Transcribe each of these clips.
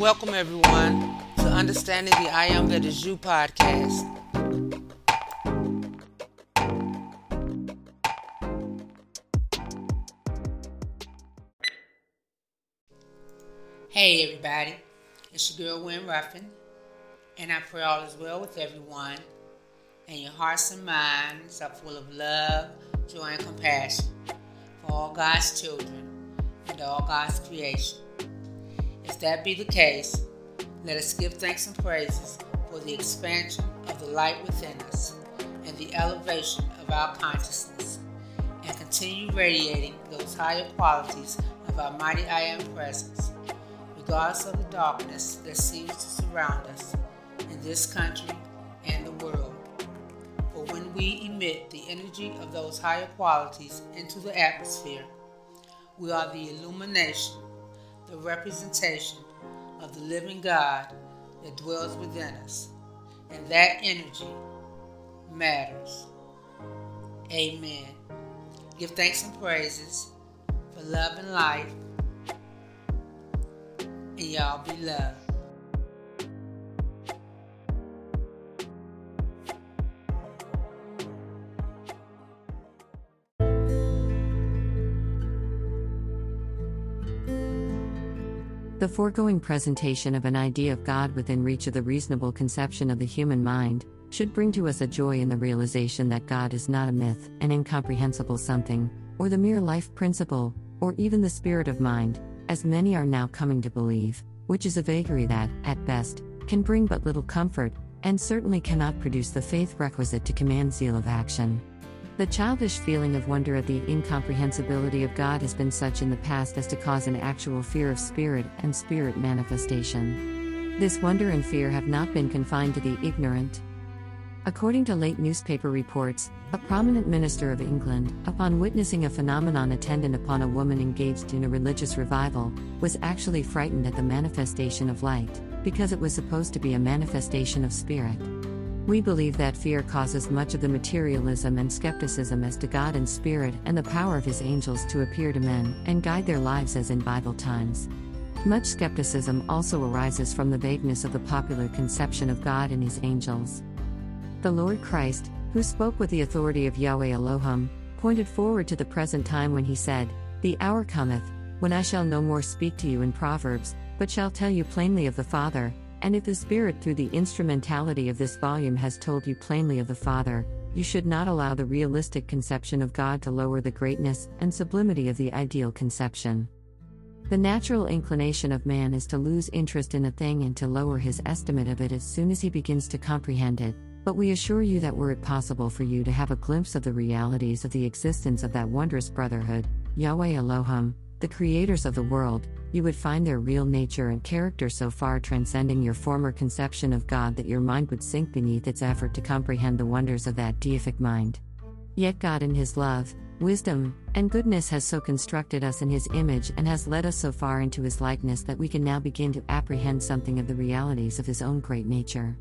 welcome everyone to Understanding the I Am That Is You podcast. Hey everybody, it's your girl Wynn Ruffin, and I pray all is well with everyone, and your hearts and minds are full of love, joy, and compassion for all God's children and all God's creation. If that be the case, let us give thanks and praises for the expansion of the light within us and the elevation of our consciousness, and continue radiating those higher qualities of our mighty I Am presence, regardless of the darkness that seems to surround us in this country and the world. For when we emit the energy of those higher qualities into the atmosphere, we are the illumination, the representation of the living God that dwells within us. And that energy matters. Amen. Give thanks and praises for love and life. And y'all be loved. The foregoing presentation of an idea of God within reach of the reasonable conception of the human mind should bring to us a joy in the realization that God is not a myth, an incomprehensible something, or the mere life principle, or even the spirit of mind, as many are now coming to believe, which is a vagary that, at best, can bring but little comfort, and certainly cannot produce the faith requisite to command zeal of action. The childish feeling of wonder at the incomprehensibility of God has been such in the past as to cause an actual fear of spirit and spirit manifestation. This wonder and fear have not been confined to the ignorant. According to late newspaper reports, a prominent minister of England, upon witnessing a phenomenon attendant upon a woman engaged in a religious revival, was actually frightened at the manifestation of light, because it was supposed to be a manifestation of spirit. We believe that fear causes much of the materialism and skepticism as to God and Spirit and the power of His angels to appear to men and guide their lives as in Bible times. Much skepticism also arises from the vagueness of the popular conception of God and His angels. The Lord Christ, who spoke with the authority of Yahweh Elohim, pointed forward to the present time when He said, The hour cometh, when I shall no more speak to you in proverbs, but shall tell you plainly of the Father, and if the Spirit, through the instrumentality of this volume, has told you plainly of the Father, you should not allow the realistic conception of God to lower the greatness and sublimity of the ideal conception. The natural inclination of man is to lose interest in a thing and to lower his estimate of it as soon as he begins to comprehend it, but we assure you that were it possible for you to have a glimpse of the realities of the existence of that wondrous brotherhood, Yahweh Elohim, the creators of the world, you would find their real nature and character so far transcending your former conception of God that your mind would sink beneath its effort to comprehend the wonders of that deific mind. Yet God, in His love, wisdom, and goodness, has so constructed us in His image and has led us so far into His likeness that we can now begin to apprehend something of the realities of His own great nature.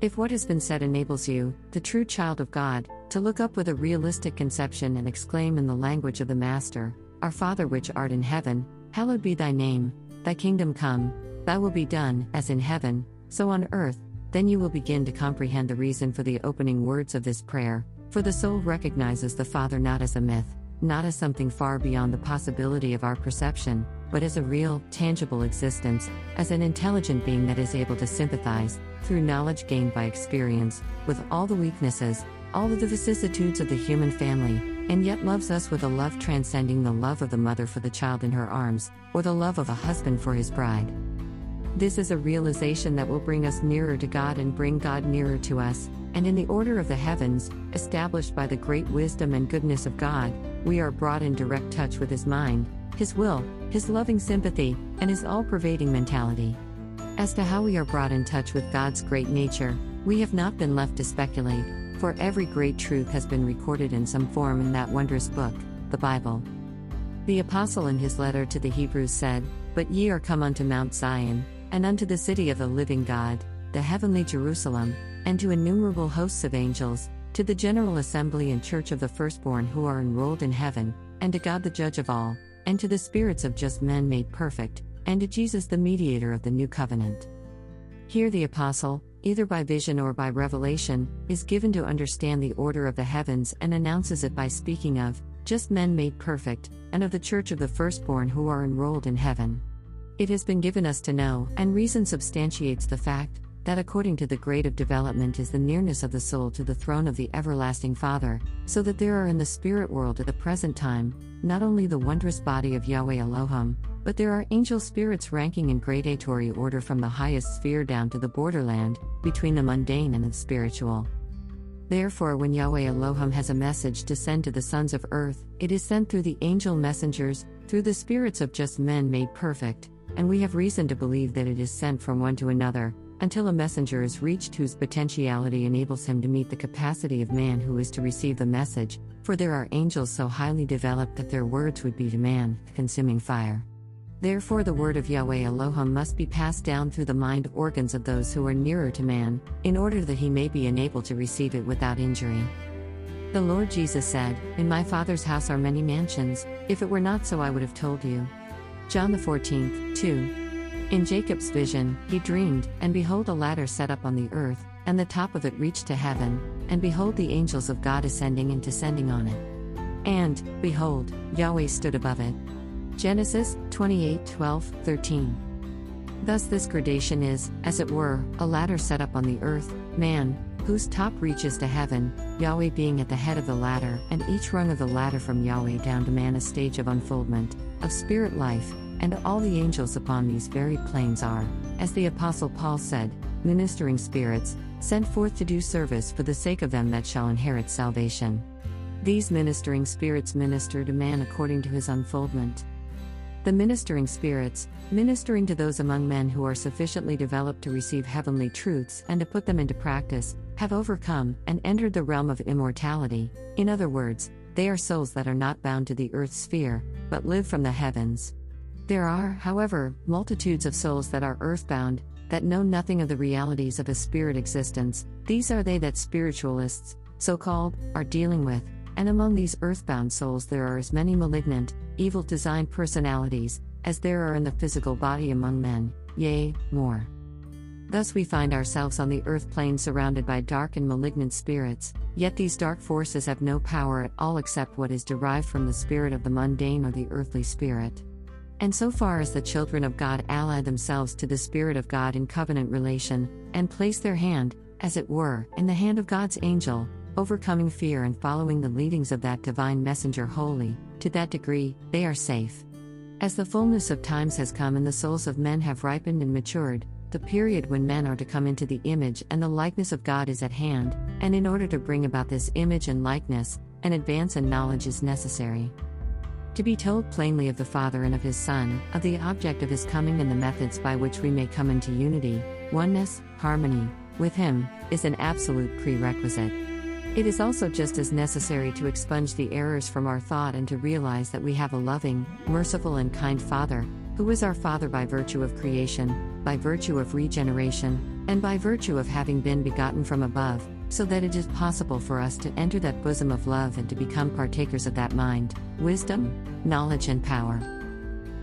If what has been said enables you, the true child of God, to look up with a realistic conception and exclaim in the language of the Master, our Father which art in heaven, hallowed be thy name, thy kingdom come, thy will be done, as in heaven, so on earth, then you will begin to comprehend the reason for the opening words of this prayer, for the soul recognizes the Father not as a myth, not as something far beyond the possibility of our perception, but as a real, tangible existence, as an intelligent being that is able to sympathize, through knowledge gained by experience, with all the weaknesses, all of the vicissitudes of the human family, and yet loves us with a love transcending the love of the mother for the child in her arms, or the love of a husband for his bride. This is a realization that will bring us nearer to God and bring God nearer to us, and in the order of the heavens, established by the great wisdom and goodness of God, we are brought in direct touch with His mind, His will, His loving sympathy, and His all pervading mentality. As to how we are brought in touch with God's great nature, we have not been left to speculate, for every great truth has been recorded in some form in that wondrous book, the Bible. The Apostle in his letter to the Hebrews said, But ye are come unto Mount Zion, and unto the city of the living God, the heavenly Jerusalem, and to innumerable hosts of angels, to the general assembly and church of the firstborn who are enrolled in heaven, and to God the judge of all, and to the spirits of just men made perfect, and to Jesus, the mediator of the new covenant. Here, the apostle, either by vision or by revelation, is given to understand the order of the heavens and announces it by speaking of just men made perfect, and of the church of the firstborn who are enrolled in heaven. It has been given us to know, and reason substantiates the fact, that according to the grade of development is the nearness of the soul to the throne of the everlasting Father, so that there are in the spirit world at the present time, not only the wondrous body of Yahweh Elohim, but there are angel spirits ranking in gradatory order from the highest sphere down to the borderland, between the mundane and the spiritual. Therefore, when Yahweh Elohim has a message to send to the sons of earth, it is sent through the angel messengers, through the spirits of just men made perfect, and we have reason to believe that it is sent from one to another, until a messenger is reached whose potentiality enables him to meet the capacity of man who is to receive the message, for there are angels so highly developed that their words would be to man, consuming fire. Therefore, the word of Yahweh Elohim must be passed down through the mind organs of those who are nearer to man, in order that he may be enabled to receive it without injury. The Lord Jesus said, In my Father's house are many mansions, if it were not so, I would have told you. John the 14th, 2. In Jacob's vision, he dreamed, and behold, a ladder set up on the earth, and the top of it reached to heaven, and behold, the angels of God ascending and descending on it. And, behold, Yahweh stood above it. Genesis 28 12 13. Thus, this gradation is, as it were, a ladder set up on the earth, man, whose top reaches to heaven, Yahweh being at the head of the ladder, and each rung of the ladder from Yahweh down to man a stage of unfoldment, of spirit life, and all the angels upon these very planes are, as the Apostle Paul said, ministering spirits, sent forth to do service for the sake of them that shall inherit salvation. These ministering spirits minister to man according to his unfoldment. The ministering spirits, ministering to those among men who are sufficiently developed to receive heavenly truths and to put them into practice, have overcome and entered the realm of immortality. In other words, they are souls that are not bound to the earth's sphere, but live from the heavens. There are, however, multitudes of souls that are earthbound, that know nothing of the realities of a spirit existence. These are they that spiritualists, so called, are dealing with, and among these earthbound souls there are as many malignant, evil designed personalities, as there are in the physical body among men, yea, more. Thus we find ourselves on the earth plane surrounded by dark and malignant spirits, yet these dark forces have no power at all except what is derived from the spirit of the mundane or the earthly spirit. And so far as the children of God ally themselves to the Spirit of God in covenant relation, and place their hand, as it were, in the hand of God's angel, overcoming fear and following the leadings of that divine messenger wholly, to that degree, they are safe. As the fullness of times has come and the souls of men have ripened and matured, the period when men are to come into the image and the likeness of God is at hand, and in order to bring about this image and likeness, an advance in knowledge is necessary. To be told plainly of the Father and of His Son, of the object of His coming and the methods by which we may come into unity, oneness, harmony, with Him, is an absolute prerequisite. It is also just as necessary to expunge the errors from our thought and to realize that we have a loving, merciful, and kind Father, who is our Father by virtue of creation, by virtue of regeneration, and by virtue of having been begotten from above, so that it is possible for us to enter that bosom of love and to become partakers of that mind, wisdom, knowledge, and power.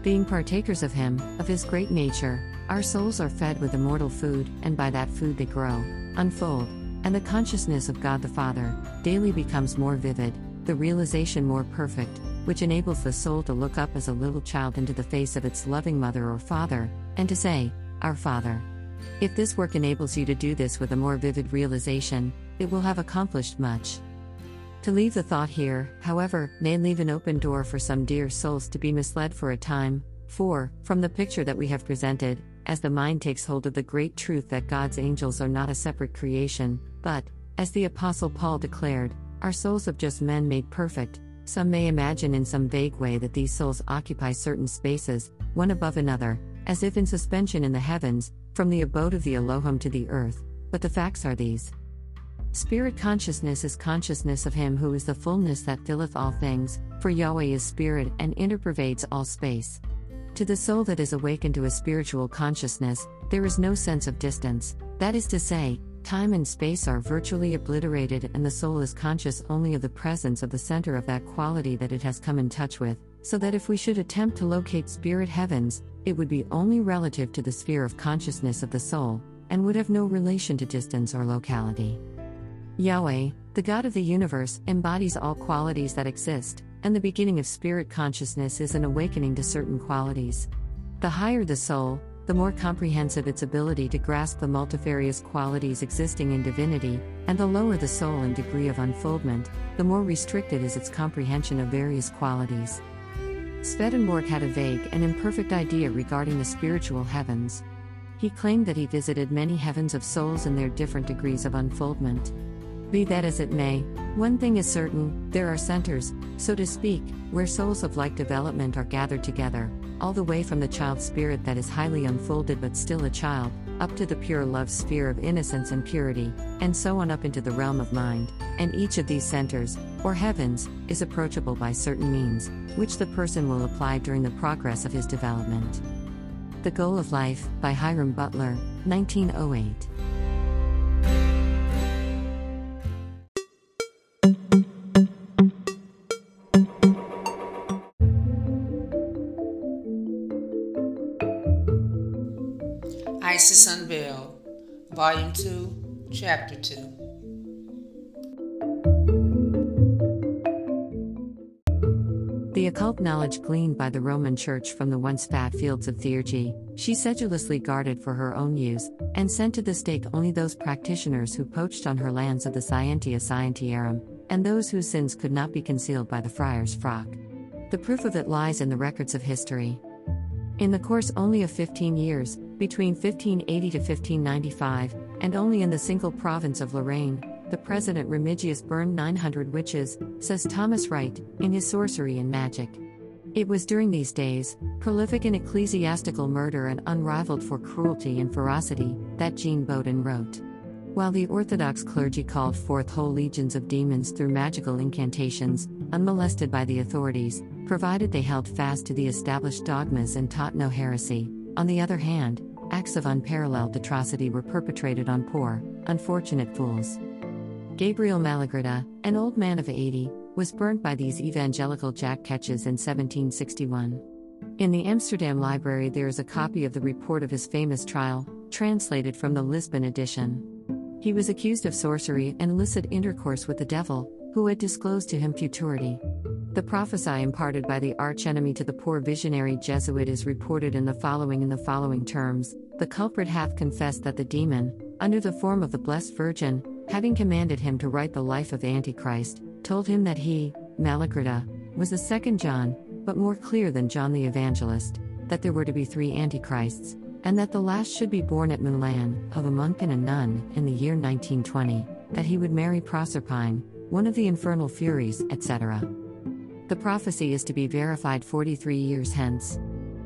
Being partakers of Him, of His great nature, our souls are fed with immortal food, and by that food they grow, unfold, and the consciousness of God the Father daily becomes more vivid, the realization more perfect, which enables the soul to look up as a little child into the face of its loving mother or father, and to say, Our Father. If this work enables you to do this with a more vivid realization, it will have accomplished much. To leave the thought here, however, may leave an open door for some dear souls to be misled for a time, for, from the picture that we have presented, as the mind takes hold of the great truth that God's angels are not a separate creation, but, as the Apostle Paul declared, are souls of just men made perfect, some may imagine in some vague way that these souls occupy certain spaces, one above another, as if in suspension in the heavens, from the abode of the Elohim to the earth, but the facts are these. Spirit consciousness is consciousness of Him who is the fullness that filleth all things, for Yahweh is spirit and interpervades all space. To the soul that is awakened to a spiritual consciousness, there is no sense of distance, that is to say, time and space are virtually obliterated and the soul is conscious only of the presence of the center of that quality that it has come in touch with, so that if we should attempt to locate spirit heavens, it would be only relative to the sphere of consciousness of the soul, and would have no relation to distance or locality. Yahweh, the God of the universe, embodies all qualities that exist, and the beginning of spirit consciousness is an awakening to certain qualities. The higher the soul, the more comprehensive its ability to grasp the multifarious qualities existing in divinity, and the lower the soul in degree of unfoldment, the more restricted is its comprehension of various qualities. Swedenborg had a vague and imperfect idea regarding the spiritual heavens. He claimed that he visited many heavens of souls in their different degrees of unfoldment. Be that as it may, one thing is certain there are centers, so to speak, where souls of like development are gathered together, all the way from the child spirit that is highly unfolded but still a child, up to the pure love sphere of innocence and purity, and so on up into the realm of mind, and each of these centers, or heavens, is approachable by certain means, which the person will apply during the progress of his development. The Goal of Life, by Hiram Butler, 1908. Isis Unveiled, Volume 2, Chapter 2. The occult knowledge gleaned by the Roman Church from the once fat fields of theurgy, she sedulously guarded for her own use, and sent to the stake only those practitioners who poached on her lands of the Scientia Scientiarum, and those whose sins could not be concealed by the friar's frock. The proof of it lies in the records of history. In the course only of 15 years, between 1580 to 1595, and only in the single province of Lorraine, the president Remigius burned 900 witches, says Thomas Wright, in his Sorcery and Magic. It was during these days, prolific in ecclesiastical murder and unrivaled for cruelty and ferocity, that Jean Bodin wrote. While the Orthodox clergy called forth whole legions of demons through magical incantations, unmolested by the authorities, provided they held fast to the established dogmas and taught no heresy, on the other hand, acts of unparalleled atrocity were perpetrated on poor, unfortunate fools. Gabriel Malagrida, an old man of 80, was burnt by these evangelical jack ketches in 1761. In the Amsterdam Library, there is a copy of the report of his famous trial, translated from the Lisbon edition. He was accused of sorcery and illicit intercourse with the devil, who had disclosed to him futurity. The prophecy imparted by the archenemy to the poor visionary Jesuit is reported in the following in the following terms The culprit hath confessed that the demon, under the form of the Blessed Virgin, having commanded him to write the life of Antichrist, told him that he, Malagrida, was the second John, but more clear than John the Evangelist, that there were to be three Antichrists, and that the last should be born at Milan, of a monk and a nun, in the year 1920, that he would marry Proserpine, one of the infernal furies, etc. The prophecy is to be verified 43 years hence.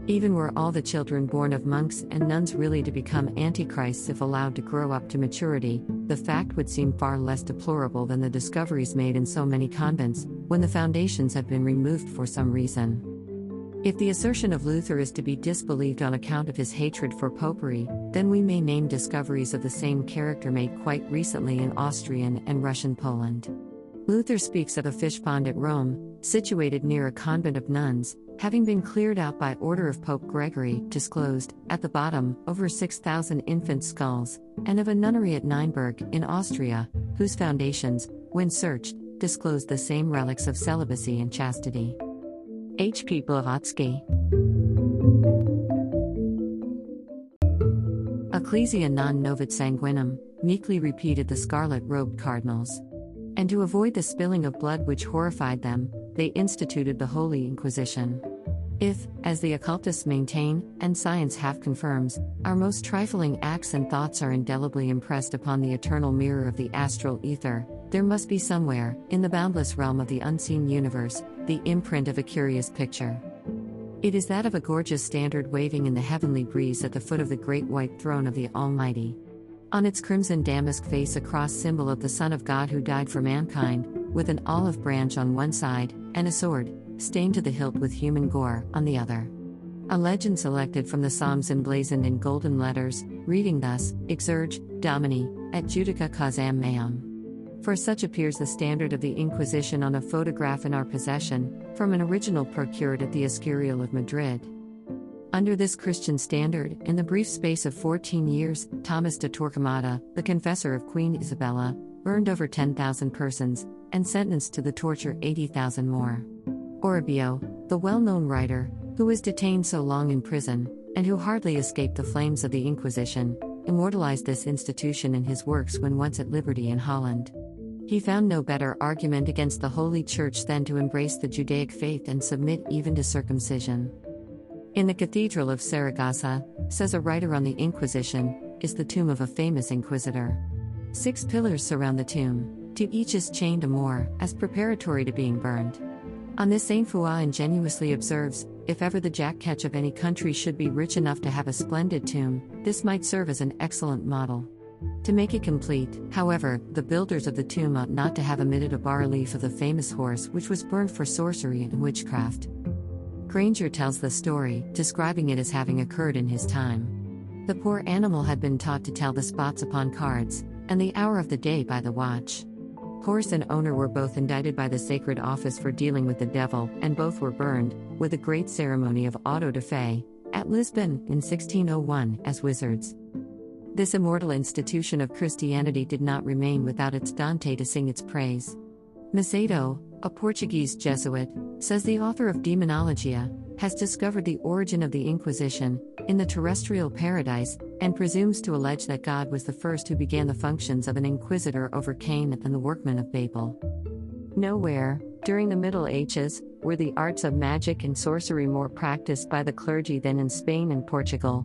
Even were all the children born of monks and nuns really to become antichrists if allowed to grow up to maturity, the fact would seem far less deplorable than the discoveries made in so many convents, when the foundations have been removed for some reason. If the assertion of Luther is to be disbelieved on account of his hatred for popery, then we may name discoveries of the same character made quite recently in Austrian and Russian Poland. Luther speaks of a fish pond at Rome, situated near a convent of nuns, having been cleared out by order of Pope Gregory, disclosed, at the bottom, over 6,000 infant skulls, and of a nunnery at Neinberg, in Austria, whose foundations, when searched, disclosed the same relics of celibacy and chastity. H. P. Blavatsky. Ecclesia non novit sanguinum, meekly repeated the scarlet robed cardinals. And to avoid the spilling of blood which horrified them, they instituted the Holy Inquisition. If, as the occultists maintain, and science half confirms, our most trifling acts and thoughts are indelibly impressed upon the eternal mirror of the astral ether, there must be somewhere, in the boundless realm of the unseen universe, the imprint of a curious picture. It is that of a gorgeous standard waving in the heavenly breeze at the foot of the great white throne of the Almighty. On its crimson damask face, a cross symbol of the Son of God who died for mankind, with an olive branch on one side, and a sword, stained to the hilt with human gore, on the other. A legend selected from the Psalms emblazoned in golden letters, reading thus Exurge, Domini, et Judica causam meam. For such appears the standard of the Inquisition on a photograph in our possession, from an original procured at the Escurial of Madrid. Under this Christian standard, in the brief space of 14 years, Thomas de Torquemada, the confessor of Queen Isabella, burned over 10,000 persons, and sentenced to the torture 80,000 more. Oribio, the well known writer, who was detained so long in prison, and who hardly escaped the flames of the Inquisition, immortalized this institution in his works when once at liberty in Holland. He found no better argument against the Holy Church than to embrace the Judaic faith and submit even to circumcision. In the Cathedral of Saragossa, says a writer on the Inquisition, is the tomb of a famous inquisitor. Six pillars surround the tomb, to each is chained a Moor, as preparatory to being burned. On this Saint Foix ingenuously observes if ever the jack ketch of any country should be rich enough to have a splendid tomb, this might serve as an excellent model. To make it complete, however, the builders of the tomb ought not to have omitted a bas relief of the famous horse which was burned for sorcery and witchcraft. Granger tells the story, describing it as having occurred in his time. The poor animal had been taught to tell the spots upon cards, and the hour of the day by the watch. Horse and owner were both indicted by the sacred office for dealing with the devil, and both were burned, with a great ceremony of auto da fe, at Lisbon in 1601 as wizards. This immortal institution of Christianity did not remain without its Dante to sing its praise. Macedo, a Portuguese Jesuit, says the author of Demonologia, has discovered the origin of the Inquisition in the terrestrial paradise and presumes to allege that God was the first who began the functions of an inquisitor over Cain and the workmen of Babel. Nowhere, during the Middle Ages, were the arts of magic and sorcery more practiced by the clergy than in Spain and Portugal.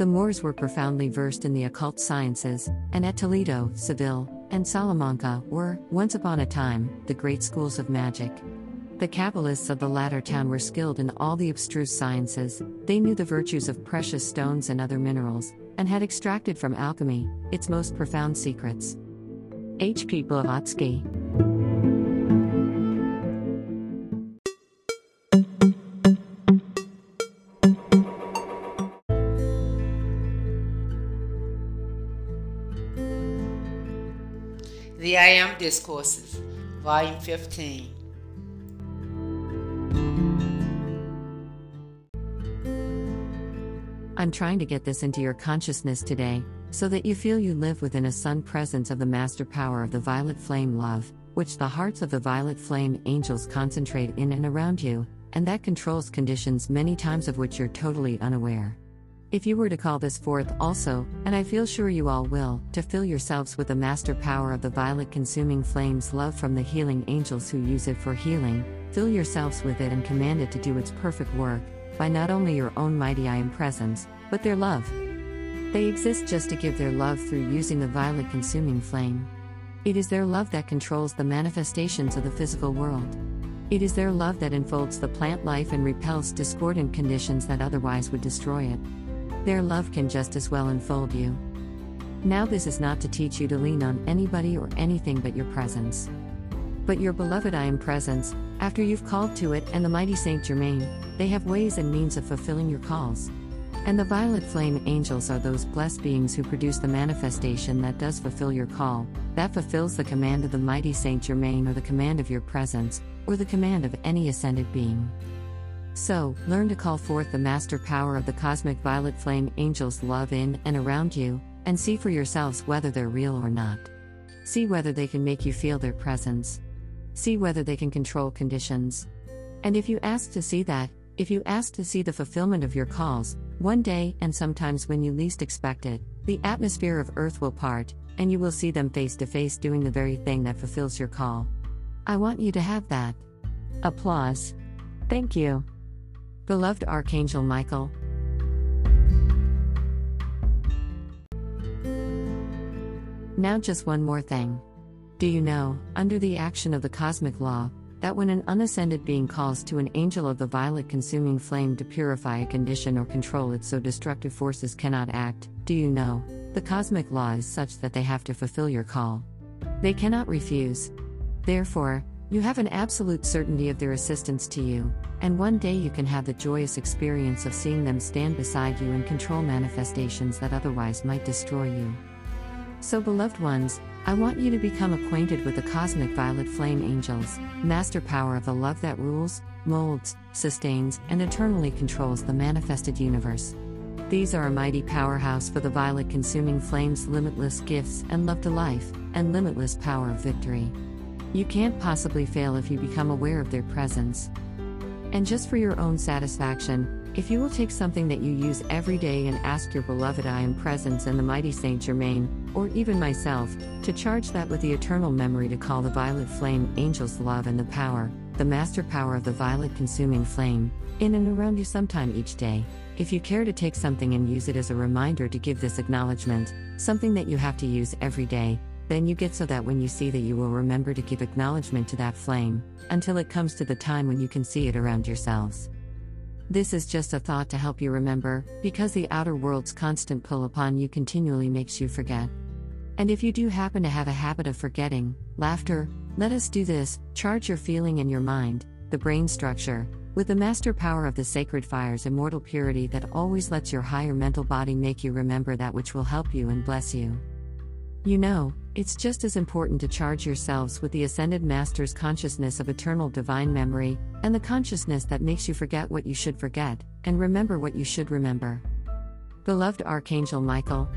The Moors were profoundly versed in the occult sciences, and at Toledo, Seville, and Salamanca were, once upon a time, the great schools of magic. The Kabbalists of the latter town were skilled in all the abstruse sciences, they knew the virtues of precious stones and other minerals, and had extracted from alchemy its most profound secrets. H. P. Blavatsky Discourses, Volume 15. I'm trying to get this into your consciousness today, so that you feel you live within a sun presence of the master power of the violet flame love, which the hearts of the violet flame angels concentrate in and around you, and that controls conditions many times of which you're totally unaware. If you were to call this forth also, and I feel sure you all will, to fill yourselves with the master power of the violet consuming flames love from the healing angels who use it for healing, fill yourselves with it and command it to do its perfect work, by not only your own mighty I am presence, but their love. They exist just to give their love through using the violet consuming flame. It is their love that controls the manifestations of the physical world. It is their love that enfolds the plant life and repels discordant conditions that otherwise would destroy it. Their love can just as well enfold you. Now, this is not to teach you to lean on anybody or anything but your presence. But your beloved I am presence, after you've called to it and the mighty Saint Germain, they have ways and means of fulfilling your calls. And the violet flame angels are those blessed beings who produce the manifestation that does fulfill your call, that fulfills the command of the mighty Saint Germain or the command of your presence, or the command of any ascended being. So, learn to call forth the master power of the cosmic violet flame angels' love in and around you, and see for yourselves whether they're real or not. See whether they can make you feel their presence. See whether they can control conditions. And if you ask to see that, if you ask to see the fulfillment of your calls, one day, and sometimes when you least expect it, the atmosphere of Earth will part, and you will see them face to face doing the very thing that fulfills your call. I want you to have that. Applause. Thank you. Beloved Archangel Michael. Now, just one more thing. Do you know, under the action of the cosmic law, that when an unascended being calls to an angel of the violet consuming flame to purify a condition or control it so destructive forces cannot act, do you know, the cosmic law is such that they have to fulfill your call? They cannot refuse. Therefore, you have an absolute certainty of their assistance to you, and one day you can have the joyous experience of seeing them stand beside you and control manifestations that otherwise might destroy you. So, beloved ones, I want you to become acquainted with the cosmic violet flame angels, master power of the love that rules, molds, sustains, and eternally controls the manifested universe. These are a mighty powerhouse for the violet consuming flames, limitless gifts and love to life, and limitless power of victory. You can't possibly fail if you become aware of their presence. And just for your own satisfaction, if you will take something that you use every day and ask your beloved I am presence and the mighty Saint Germain, or even myself, to charge that with the eternal memory to call the violet flame angel's love and the power, the master power of the violet consuming flame, in and around you sometime each day. If you care to take something and use it as a reminder to give this acknowledgement, something that you have to use every day, then you get so that when you see that you will remember to give acknowledgement to that flame, until it comes to the time when you can see it around yourselves. This is just a thought to help you remember, because the outer world's constant pull upon you continually makes you forget. And if you do happen to have a habit of forgetting, laughter, let us do this charge your feeling and your mind, the brain structure, with the master power of the sacred fire's immortal purity that always lets your higher mental body make you remember that which will help you and bless you. You know, it's just as important to charge yourselves with the Ascended Master's consciousness of eternal divine memory, and the consciousness that makes you forget what you should forget, and remember what you should remember. Beloved Archangel Michael,